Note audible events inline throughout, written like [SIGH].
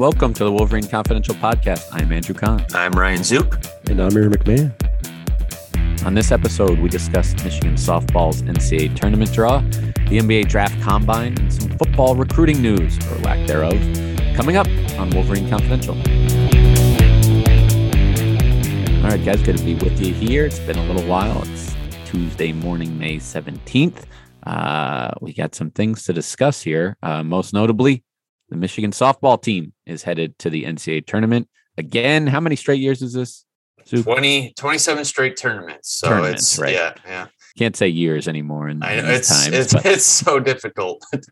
Welcome to the Wolverine Confidential Podcast. I'm Andrew Kahn. I'm Ryan Zook. And I'm Aaron McMahon. On this episode, we discuss Michigan softball's NCAA tournament draw, the NBA draft combine, and some football recruiting news, or lack thereof, coming up on Wolverine Confidential. All right, guys, good to be with you here. It's been a little while. It's Tuesday morning, May 17th. Uh, we got some things to discuss here. Uh, most notably, the Michigan softball team is headed to the NCAA tournament again. How many straight years is this? 20, 27 straight tournaments. So tournaments, it's right. yeah, yeah. Can't say years anymore in, I know, it's, times, it's, but, [LAUGHS] it's so difficult. [LAUGHS] but,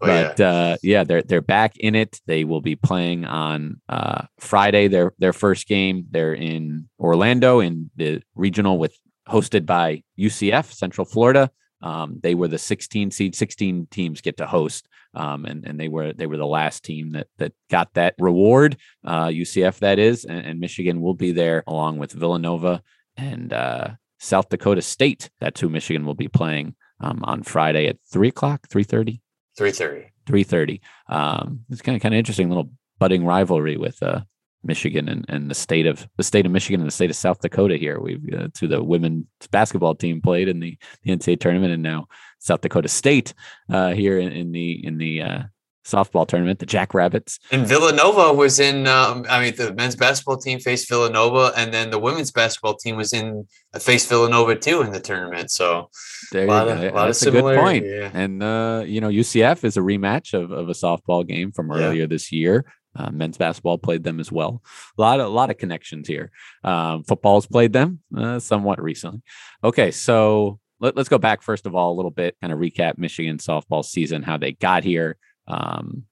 but yeah. Uh, yeah, they're they're back in it. They will be playing on uh, Friday. Their their first game. They're in Orlando in the regional with hosted by UCF Central Florida. Um, they were the 16 seed. 16 teams get to host, um, and and they were they were the last team that that got that reward. Uh, UCF that is, and, and, Michigan will be there along with Villanova and uh, South Dakota State. That's who Michigan will be playing um, on Friday at three o'clock, three thirty. Three thirty. Three thirty. Um, it's kind of kind of interesting little budding rivalry with uh, Michigan and, and the state of the state of Michigan and the state of South Dakota here. We've uh, to the women's basketball team played in the, the NCAA tournament, and now South Dakota State uh, here in, in, the in the uh, softball tournament, the Jackrabbits. And Villanova was in. Um, I mean, the men's basketball team faced Villanova, and then the women's basketball team was in uh, faced Villanova too in the tournament. So there a lot, of, a lot That's of a good point. Yeah. And uh, you know, UCF is a rematch of, of a softball game from earlier yeah. this year. Uh, men's basketball played them as well. A lot, of, a lot of connections here. Um, football's played them uh, somewhat recently. Okay, so let, us go back first of all a little bit, kind of recap Michigan softball season, how they got here. Um,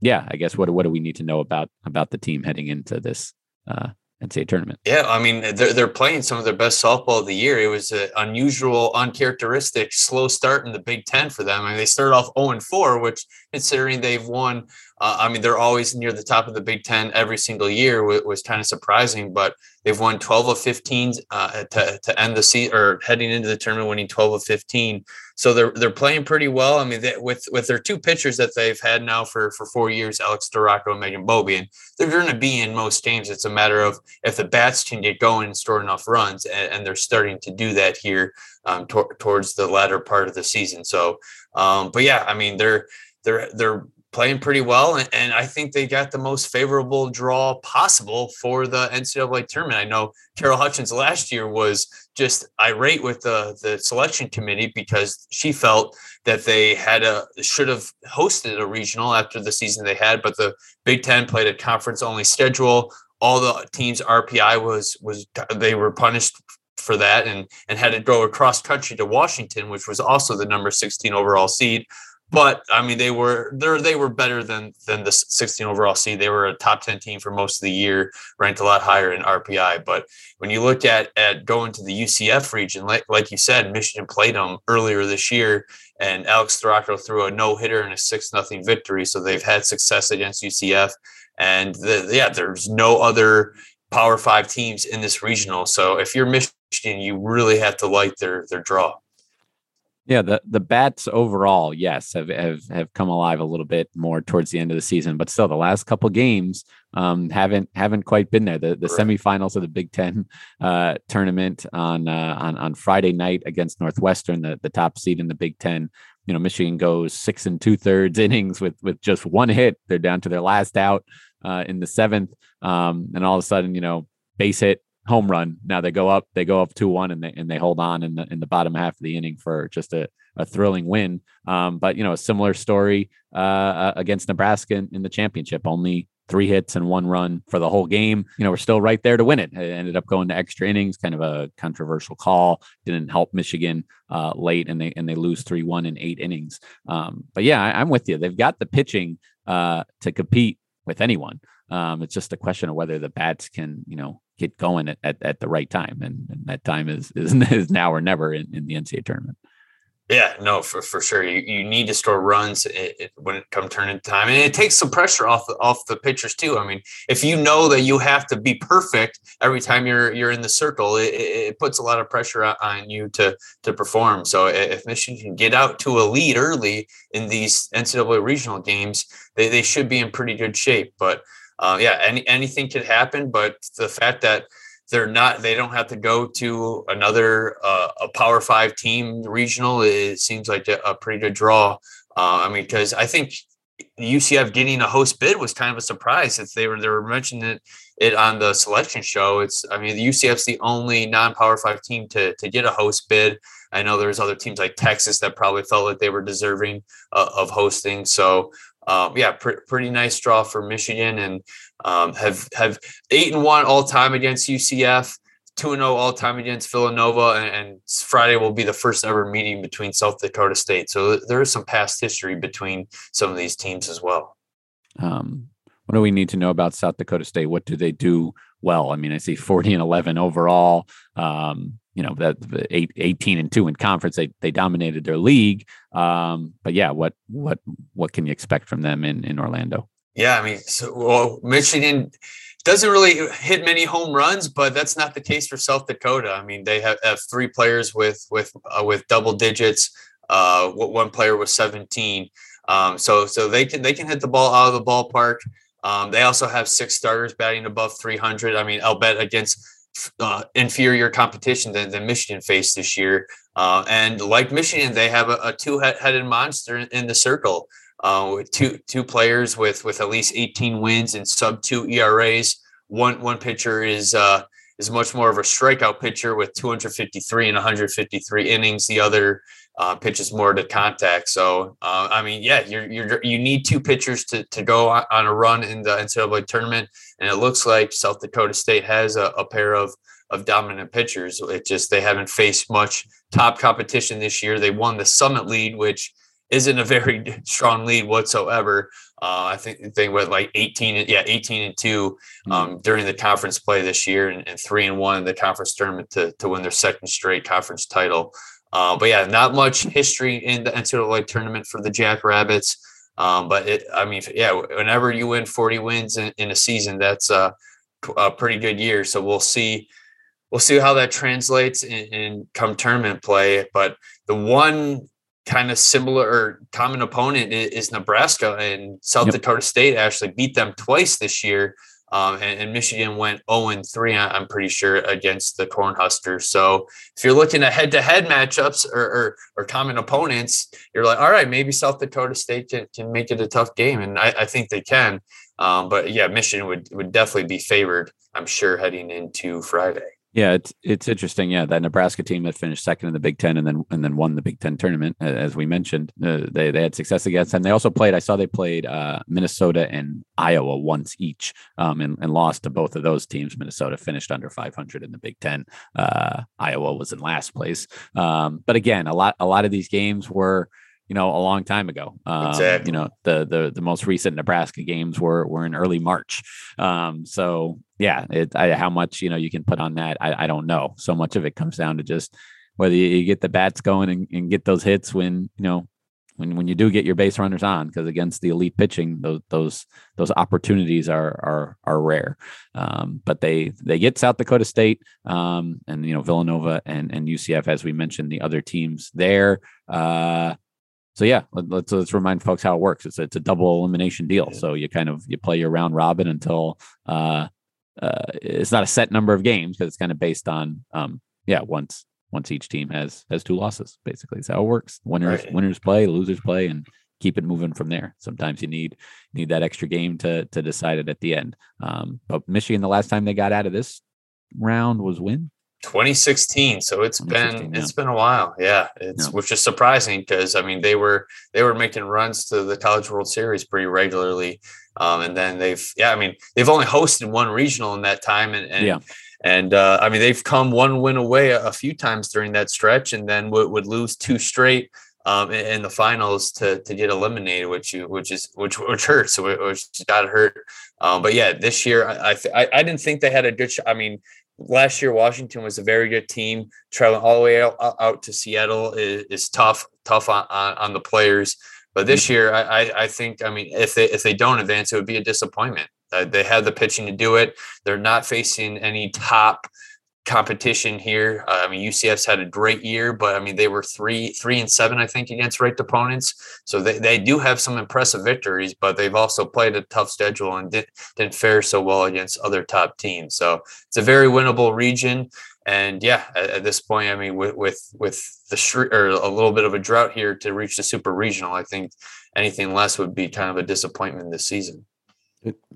yeah, I guess what what do we need to know about about the team heading into this uh, NCAA tournament. Yeah, I mean they're they're playing some of their best softball of the year. It was an unusual, uncharacteristic slow start in the Big Ten for them. I mean they started off 0 and 4, which considering they've won, uh, I mean they're always near the top of the Big Ten every single year. Was, was kind of surprising, but they've won 12 of 15 uh, to to end the season or heading into the tournament, winning 12 of 15. So they're they're playing pretty well. I mean, they, with with their two pitchers that they've had now for for four years, Alex Storako and Megan Beaubien, they're going to be in most games. It's a matter of if the bats can get going and store enough runs, and, and they're starting to do that here um, to, towards the latter part of the season. So, um, but yeah, I mean, they're they're they're playing pretty well, and, and, I think they got the most favorable draw possible for the NCAA tournament. I know Carol Hutchins last year was just irate with the the selection committee because she felt that they had a should have hosted a regional after the season they had, but the Big Ten played a conference only schedule. All the teams RPI was was they were punished for that and and had to go across country to Washington, which was also the number 16 overall seed but I mean they were they they were better than than the 16 overall seed. They were a top 10 team for most of the year, ranked a lot higher in RPI. But when you look at at going to the UCF region, like like you said, Michigan played them earlier this year, and Alex Storako threw a no hitter and a six nothing victory. So they've had success against UCF, and the, yeah, there's no other Power Five teams in this regional. So if you're Michigan, you really have to like their their draw. Yeah, the the bats overall, yes, have have have come alive a little bit more towards the end of the season, but still, the last couple games um, haven't haven't quite been there. The the semifinals of the Big Ten uh, tournament on uh, on on Friday night against Northwestern, the the top seed in the Big Ten. You know, Michigan goes six and two thirds [LAUGHS] innings with with just one hit. They're down to their last out uh, in the seventh, um, and all of a sudden, you know, base hit home run. Now they go up, they go up two one, and they and they hold on in the in the bottom half of the inning for just a, a thrilling win. Um, but you know, a similar story uh, uh, against Nebraska in, in, the championship. Only three hits and one run for the whole game. You know, we're still right there to win it. It ended up going to extra innings. Kind of a controversial call. Didn't help Michigan uh, late, and they and they lose three one in eight innings. Um, but yeah, I, am with you. They've got the pitching uh, to compete with anyone. Um, it's just a question of whether the bats can, you know, get going at, at, at the right time. And, and, that time is, is, [LAUGHS] is now or never in, in the NCAA tournament. Yeah, no, for, for sure. You, you need to store runs it, it, when it comes turning time, and it takes some pressure off the, off the pitchers too. I mean, if you know that you have to be perfect every time you're you're in the circle, it, it puts a lot of pressure on you to to perform. So if Michigan can get out to a lead early in these NCAA regional games, they, they should be in pretty good shape. But uh, yeah, any anything could happen. But the fact that they're not, they don't have to go to another uh, a Power Five team regional. It seems like a, pretty good draw. Uh, I mean, because I think UCF getting a host bid was kind of a surprise. If they were they were mentioning it, it on the selection show, it's I mean the UCF's the only non-power five team to to get a host bid. I know there's other teams like Texas that probably felt like they were deserving uh, of hosting. So um, yeah, pr- pretty nice draw for Michigan and um, have have eight and one all time against UCF. 2 and 0 all time against Villanova, and, and, Friday will be the first ever meeting between South Dakota State. So there is some past history between some of these teams as well. Um, what do we need to know about South Dakota State? What do they do well? I mean, I see 40 and 11 overall. Um, you know, that eight, 18 and two in conference, they, they dominated their league. Um, but yeah, what, what, what can you expect from them in, in Orlando? Yeah. I mean, so well, Michigan, doesn't really hit many home runs, but that's not the case for South Dakota. I mean, they have, have three players with with uh, with double digits. Uh, one player was 17. Um, so so they can they can hit the ball out of the ballpark. Um, they also have six starters batting above 300. I mean, I'll bet against uh, inferior competition than, than Michigan faced this year. Uh, and like Michigan, they have a, a two-headed monster in, the circle uh, with two two players with with at least 18 wins and sub two ERAs. One one pitcher is uh, is much more of a strikeout pitcher with 253 and 153 innings. The other uh, pitches more to contact. So uh, I mean, yeah, you're you're you need two pitchers to to go on a run in the NCAA tournament, and it looks like South Dakota State has a, a pair of of dominant pitchers. It just they haven't faced much top competition this year. They won the Summit lead, which isn't a very [LAUGHS] strong lead whatsoever. Uh, I think they went like 18, yeah, 18 and two hmm. um, mm-hmm. during the conference play this year and, and, three and one in the conference tournament to, to win their second straight conference title. Uh, but yeah, not much history in the NCAA tournament for the Jackrabbits. Um, but it, I mean, yeah, whenever you win 40 wins in, in a season, that's a, a, pretty good year. So we'll see, we'll see how that translates in, in come tournament play. But the one kind of similar or common opponent is, Nebraska and South yep. Dakota State actually beat them twice this year. Um, and, and, Michigan went 0 and 3, I'm pretty sure, against the Cornhuskers. So if you're looking at head to head matchups or, or, or, common opponents, you're like, all right, maybe South Dakota State can, can make it a tough game. And I, I think they can. Um, but yeah, Michigan would, would definitely be favored, I'm sure, heading into Friday. Yeah, it's it's interesting. Yeah, that Nebraska team that finished second in the Big Ten and then and then won the Big Ten tournament, as we mentioned. Uh, they they had success against them. They also played. I saw they played uh, Minnesota and Iowa once each, um, and, and lost to both of those teams. Minnesota finished under 500 in the Big Ten. Uh, Iowa was in last place. Um, but again, a lot a lot of these games were you know, a long time ago. Um, exactly. You know, the the the most recent Nebraska games were were in early March. Um, so yeah, it, I, how much you know you can put on that, I, I don't know. So much of it comes down to just whether you, get the bats going and, and, get those hits when you know when when you do get your base runners on because against the elite pitching those those those opportunities are are are rare um, but they they get South Dakota State um, and you know Villanova and and UCF as we mentioned the other teams there uh, so yeah, let, us let's remind folks how it works. It's it's a double elimination deal. So you kind of you play your round robin until uh, uh, it's not a set number of games because it's kind of based on um, yeah once once each team has has two losses basically. That's how it works. Winners right. winners play, losers play, and keep it moving from there. Sometimes you need need that extra game to to decide it at the end. Um, but Michigan, the last time they got out of this round was when 2016 so it's been yeah. it's been a while yeah it's yeah. which is surprising because i mean they were they were making runs to the college world series pretty regularly um, and then they've yeah i mean they've only hosted one regional in that time and, and yeah and uh, I mean they've come one win away a, a, few times during that stretch, and then would, would lose two straight um, in, in, the finals to to get eliminated, which you which is which which hurts, which got hurt. Um, but yeah, this year I, I I didn't think they had a good. Sh- I mean, last year Washington was a very good team. Traveling all the way out, out to Seattle is, is tough, tough on, on, on, the players. But this mm-hmm. year, I, I think, I mean, if they if they don't advance, it would be a disappointment. Uh, they have the pitching to do it. They're not facing any top competition here. Uh, I mean, UCF's had a great year, but I mean, they were three, three and seven, I think, against ranked opponents. So they, they do have some impressive victories, but they've also played a tough schedule and did, didn't fare so well against other top teams. So it's a very winnable region. And yeah, at, at this point, I mean, with with with the sh- or a little bit of a drought here to reach the super regional, I think anything less would be kind of a disappointment this season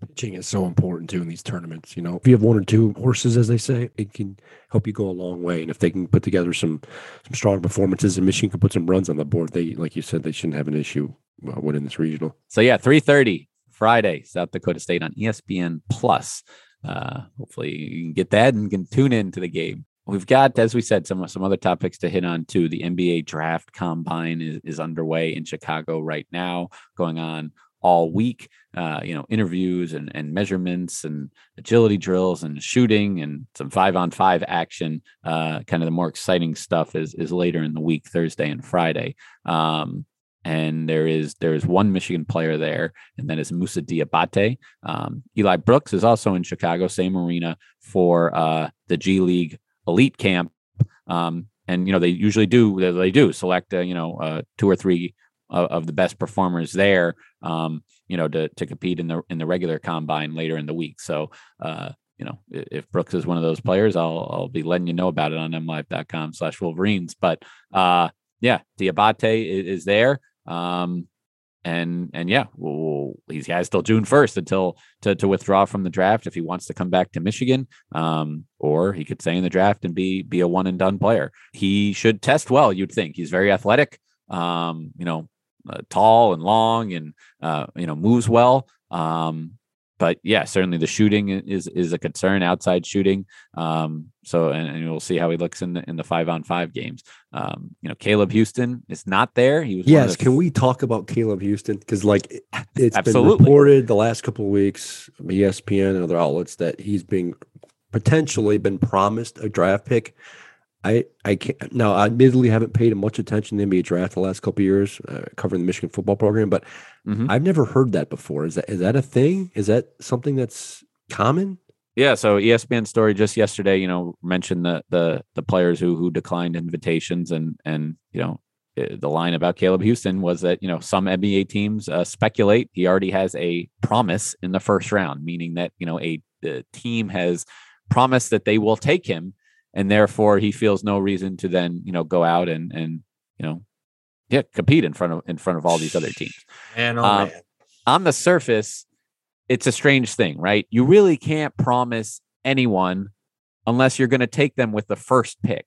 pitching is so important too in these tournaments. You know, if you have one or two horses, as they say, it can help you go a long way. And if they can put together some some strong performances, and Michigan can put some runs on the board, they like you said, they shouldn't have an issue uh, winning this regional. So yeah, three thirty Friday, South Dakota State on ESPN Plus. Uh, hopefully you can get that and can tune in to the game. We've got, as we said, some some other topics to hit on too. The NBA draft combine is, is underway in Chicago right now, going on all week. Uh, you know, interviews and, and measurements and agility drills and shooting and some five on five action. Uh, kind of the more exciting stuff is is later in the week, Thursday and Friday. Um, and there is there is one Michigan player there, and that is Moussa Diabate. Um, Eli Brooks is also in Chicago, same arena for uh, the G League Elite Camp. Um, and you know they usually do they do select uh, you know uh, two or three of, of the best performers there, um, you know, to to compete in the in the regular combine later in the week. So, uh, you know, if Brooks is one of those players, I'll I'll be letting you know about it on mlive.com slash Wolverines. But uh, yeah, Diabate is, is there. Um, and and yeah, well, he has till June first until to to withdraw from the draft if he wants to come back to Michigan, um, or he could stay in the draft and be be a one and done player. He should test well. You'd think he's very athletic. Um, you know, uh, tall and long and uh, you know moves well. Um, but yeah, certainly the shooting is is a concern. Outside shooting. Um, so and, and, we'll see how he looks in the in the five on five games. Um, you know, Caleb Houstan is not there. He was yes. The, can we talk about Caleb Houstan? Because like [LAUGHS] it's been reported the last couple of weeks, ESPN and other outlets that he's being potentially been promised a draft pick. I I can't now. I admittedly haven't paid much attention to the NBA draft the last couple years, uh, covering the Michigan football program, but mm-hmm. I've never heard that before. Is that is that a thing? Is that something that's common? Yeah. So ESPN story just yesterday, you know, mentioned the the the players who who declined invitations, and and you know eh, the line about Caleb Houstan was that you know some NBA teams uh, speculate he already has a promise in the first round, meaning that you know a the team has promised that they will take him and therefore he feels no reason to then you know go out and and you know yeah compete in front of in front of all these other teams. Man, oh um, man. On the surface, it's a strange thing, right? You really can't promise anyone unless you're going to take them with the first pick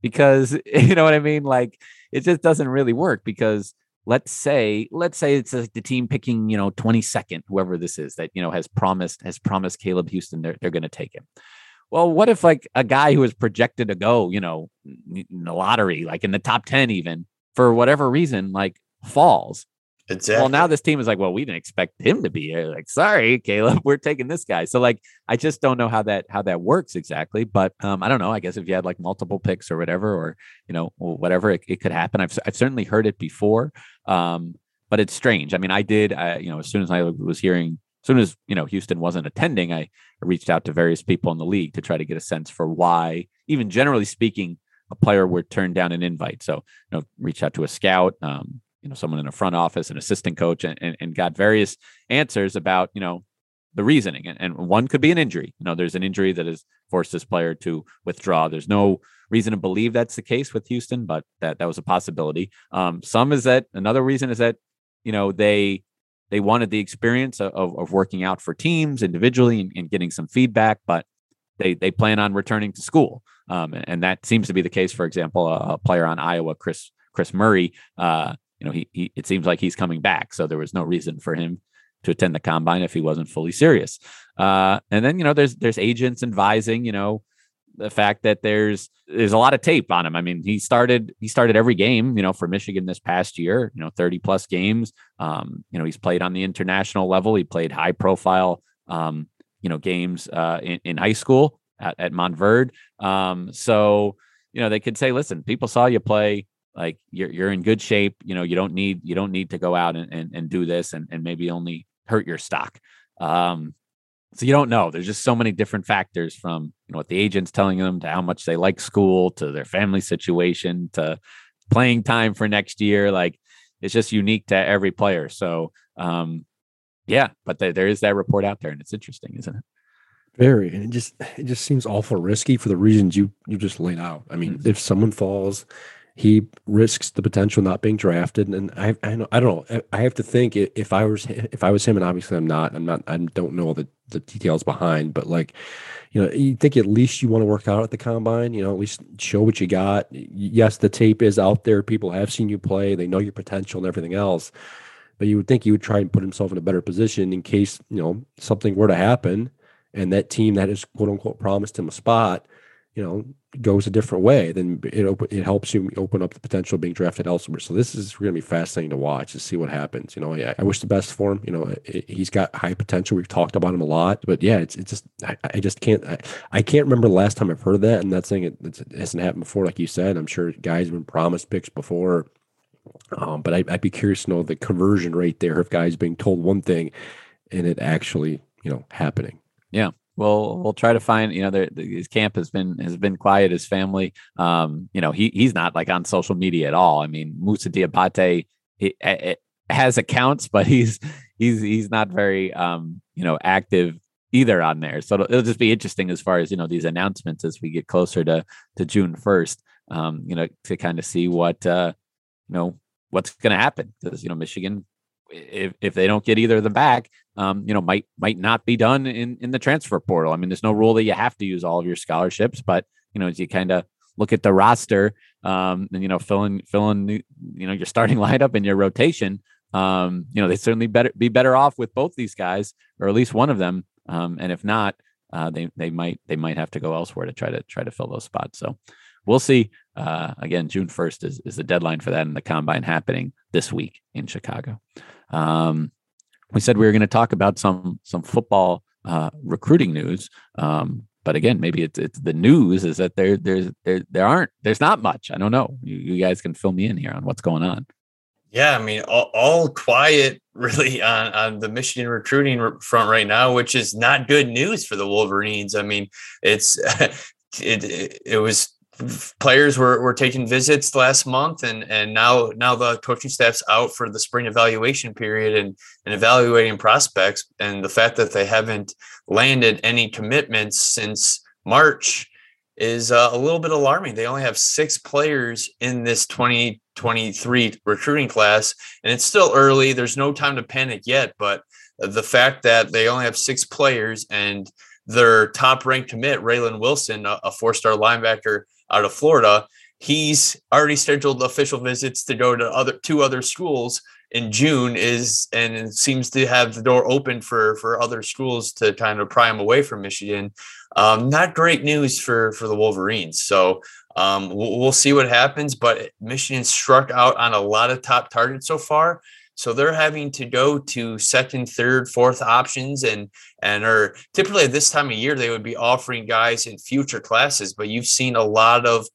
because [LAUGHS] you know what I mean. Like it just doesn't really work because let's say let's say it's like the team picking you know 22nd whoever this is that you know has promised has promised caleb houstan they're, they're going to take him well, what if like a guy who was projected to go, you know, in the lottery, like in the top 10 even, for whatever reason, like falls? Exactly. Well, now this team is like, well, we didn't expect him to be here. Like, sorry, Caleb, [LAUGHS] we're taking this guy. So, like, I just don't know how that how that works exactly. But um, I don't know. I guess if you had like multiple picks or whatever, or you know, whatever, it, it could happen. I've I've certainly heard it before. Um, but it's strange. I mean, I did. I, you know, as soon as I was hearing soon as you know Houstan wasn't attending, I, reached out to various people in the league to try to get a sense for why, even generally speaking, a player would turn down an invite. So, you know, reach out to a scout, um, you know, someone in a front office, an assistant coach, and, and, and got various answers about, you know, the reasoning. And, and one could be an injury. You know, there's an injury that has forced this player to withdraw. There's no reason to believe that's the case with Houstan, but that that was a possibility. Um, some is that another reason is that, you know, they they wanted the experience of, of working out for teams individually and, and getting some feedback, but they they plan on returning to school, um, and that seems to be the case. For example, a, a player on Iowa, Chris Kris Murray, uh, you know, he, he it seems like he's coming back, so there was no reason for him to attend the combine if he wasn't fully serious. Uh, and then you know, there's there's agents advising, you know, the fact that there's there's a lot of tape on him. I mean, he started he started every game, you know, for Michigan this past year, you know, 30 plus games. Um, you know, he's played on the international level. He played high profile um, you know, games uh in, in high school at, at Montverde. Um, so, you know, they could say, listen, people saw you play like you're you're in good shape. You know, you don't need you don't need to go out and and, and do this and, and maybe only hurt your stock. Um, so you don't know. There's just so many different factors from you know what the agent's telling them to how much they like school to their family situation to playing time for next year. Like it's just unique to every player. So um, yeah, but there, there is that report out there, and it's interesting, isn't it? Very, and it just it just seems awful risky for the reasons you you just laid out. I mean, mm-hmm. if someone falls, he risks the potential not being drafted. And I, I, know, I don't know. I have to think if I was if I was him, and obviously I'm not. I'm not. I don't know all the the details behind, but like, you know, you think at least you want to work out at the combine. You know, at least show what you got. Yes, the tape is out there. People have seen you play. They know your potential and everything else. But you would think he would try and put himself in a better position in case you know something were to happen, and that team that is quote unquote promised him a spot you know goes a different way, then it op- it helps you open up the potential of being drafted elsewhere. So this is going to be fascinating to watch to see what happens. You know, I, I wish the best for him. You know, it, he's got high potential. We've talked about him a lot, but yeah, it's it's just I, I just can't I, I, can't remember the last time I've heard that. And that thing it, it hasn't happened before, like you said. I'm sure guys have been promised picks before. Um, but I, I'd be curious to know the conversion rate there of guys being told one thing and it actually, you know, happening. Yeah we'll we'll try to find you know there, his camp has been has been quiet his family um you know he he's not like on social media at all. I mean moussa Diabate has accounts but he's he's he's not very um you know active either on there. So it'll, it'll, just be interesting as far as you know these announcements as we get closer to to june 1st um you know to kind of see what uh you know what's going to happen because you know michigan if, if they don't get either of them back, um, you know, might might not be done in in the transfer portal. I mean, there's no rule that you have to use all of your scholarships, but you know, as you kind of look at the roster, um, and you know, fill in fill in you know your starting [LAUGHS] lineup and your rotation, um, you know, they certainly better be better off with both these guys, or at least one of them. Um, and if not, uh, they they might they might have to go elsewhere to try to try to fill those spots. So we'll see. Uh, again, June 1st is, is the deadline for that, and the combine happening this week in Chicago. Um, we said we were going to talk about some some football uh, recruiting news. Um, but again, maybe it's, it's the news is that there there's there there aren't there's not much. I don't know. You, you guys can fill me in here on what's going on. Yeah, I mean, all, all, quiet [LAUGHS] really on, on the Michigan recruiting front right now, which is not good news for the Wolverines. I mean, it's [LAUGHS] it it, it was players were, were taking visits last month and and now now the coaching staff's out for the spring evaluation period and, and evaluating prospects. And the fact that they haven't landed any commitments since march is uh, a little bit alarming. They only have six players in this 2023 recruiting class and it's still early. There's no time to panic yet but the fact that they only have six players and their top ranked commit, Raylen Wilson, a, four star linebacker out of Florida, he's already scheduled official visits to go to other two other schools in June is and seems to have the door open for for other schools to kind of pry him away from Michigan. Um, not great news for for the Wolverines. So um, we'll, we'll, see what happens. But Michigan struck out on a lot of top targets so far. So they're having to go to second, third, fourth options and and are typically at this time of year they would be offering guys in future classes, but you've seen a lot of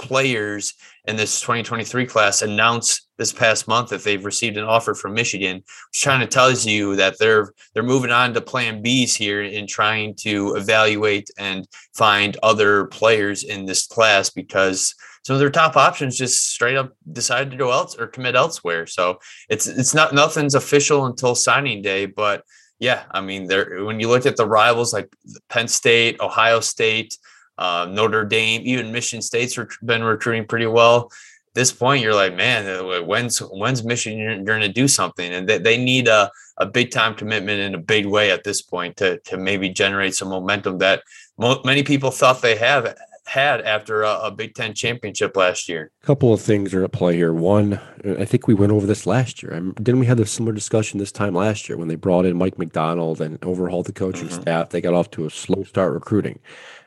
players in this 2023 class announce this past month that they've received an offer from Michigan, which kind of tells you that they're they're moving on to plan Bs here in trying to evaluate and find other players in this class because some of their top options just straight up decided to go else or commit elsewhere. So it's it's not nothing's official until signing day, but yeah, I mean, there when you look at the rivals like Penn State, Ohio State, uh, Notre Dame, even Michigan State's been recruiting pretty well. At this point, you're like, man, uh, when's when's Michigan going to do something? And they, they need a, a big time commitment in a big way at this point to to maybe generate some momentum that mo- many people thought they have had after a, a, Big Ten championship last year. A couple of things are at play here. One, I think we went over this last year. Didn't we have a similar discussion this time last year when they brought in Mike Macdonald and overhauled the coaching mm-hmm. staff? They got off to a slow start recruiting.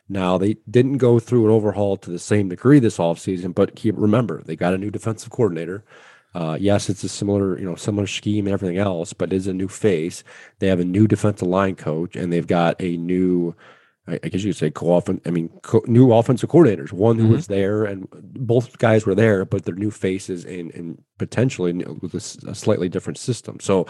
Now they didn't go through an overhaul to the same degree this offseason, but keep remember they got a new defensive coordinator. Uh, yes, it's a similar, you know, similar scheme and everything else, but it is a new face. They have a new defensive line coach, and they've got a new I, guess you could say co-offense. I mean, co- new offensive coordinators. One who mm-hmm. was there, and both guys were there, but they're new faces and and potentially with a, a slightly different system. So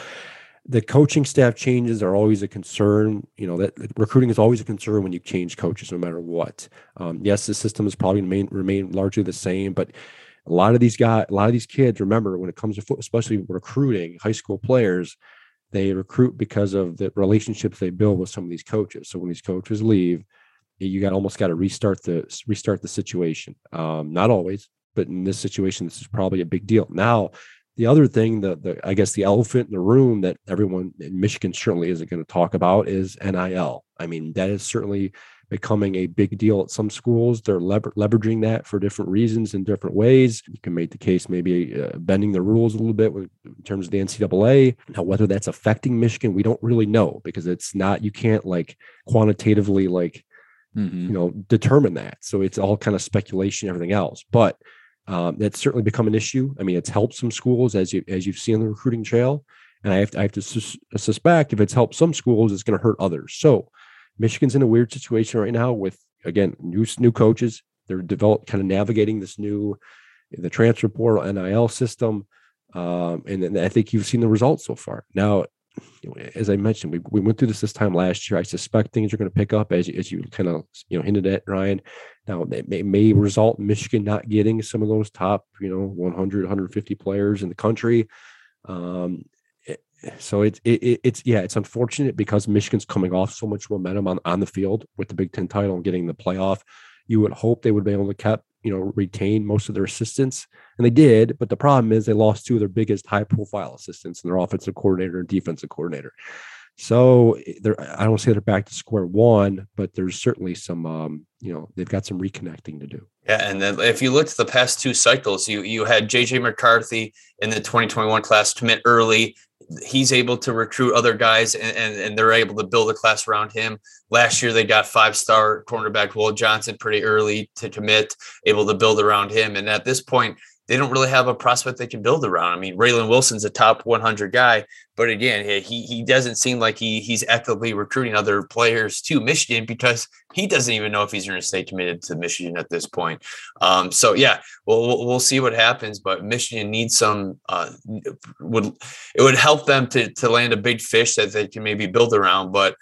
the coaching staff changes are always a concern. You know that recruiting is always a concern when you change coaches, no matter what. Um, yes, the system is probably remain remain largely the same, but a lot of these guys, a lot of these kids, remember when it comes to foot, especially recruiting high school players, they recruit because of the relationships they build with some of these coaches. So when these coaches leave, you got almost got to restart the restart the situation. Um, not always, but in this situation, this is probably a big deal. Now, the other thing, the, the I guess the elephant in the room that everyone in Michigan certainly isn't going to talk about is NIL. I mean, that is certainly becoming a big deal at some schools. They're lever- leveraging that for different reasons in different ways. You can make the case maybe uh, bending the rules a little bit in terms of the NCAA. Now, whether that's affecting Michigan, we don't really know because it's not. You can't like quantitatively like mm-hmm. you know determine that. So it's all kind of speculation, everything else. But um, that's certainly become an issue. I mean, it's helped some schools as you as you've seen on the recruiting trail, and I have to, I have to sus- suspect if it's helped some schools, it's going to hurt others. So Michigan's in a weird situation right now with again new new coaches. They're develop kind of navigating this new the transfer portal NIL system, um, and, I think you've seen the results so far. Now, as I mentioned, we, we went through this this time last year. I suspect things are going to pick up as as you kind of you know hinted at, Ryan. Now, it may, may result in Michigan not getting some of those top you know 100 150 players in the country. Um, so it's it, it's yeah, it's unfortunate because Michigan's coming off so much momentum on on the field with the Big Ten title and getting the playoff. You would hope they would be able to keep you know retain most of their assistants, and they did. But the problem is they lost two of their biggest high profile assistants and their offensive coordinator and defensive coordinator. So they're I don't say they're back to square one, but there's certainly some um, you know, they've got some reconnecting to do. Yeah, and then if you look at the past two cycles, you you had JJ McCarthy in the 2021 class commit early. He's able to recruit other guys and, and, and they're able to build a class around him. Last year they got five star cornerback Will Johnson pretty early to commit, able to build around him. And at this point, they don't really have a prospect they can build around. I mean, Raylen Wilson's a top 100 guy, but again, he he doesn't seem like he he's actively recruiting other players to Michigan because he doesn't even know if he's going to stay committed to Michigan at this point. Um, so yeah, we'll we'll see what happens, but Michigan needs some uh, would it would help them to to land a big fish that they can maybe build around, but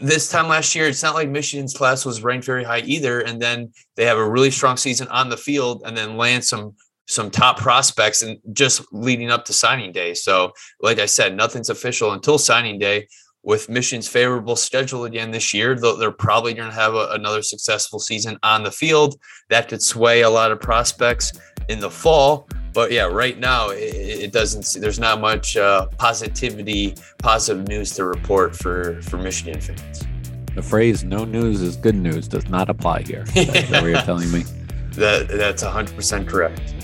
this time last year, it's not like Michigan's class was ranked very high either. And then they have a really strong season on the field and then land some some top prospects and just leading up to signing day. So, like I said, nothing's official until signing day. With Michigan's favorable schedule again this year, they're probably going to have a, another successful season on the field. That could sway a lot of prospects in the fall. But yeah, right now it, it doesn't. There's not much uh, positivity, positive news to report for for Michigan fans. The phrase "no news is good news" does not apply here. That's what you're telling me. [LAUGHS] That that's 100 percent correct.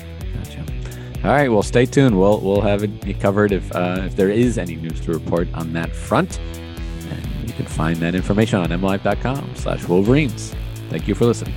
All right, well, stay tuned. We'll we'll have it covered if uh, if there is any news to report on that front. And you can find that information on mlive.com slash Wolverines. Thank you for listening.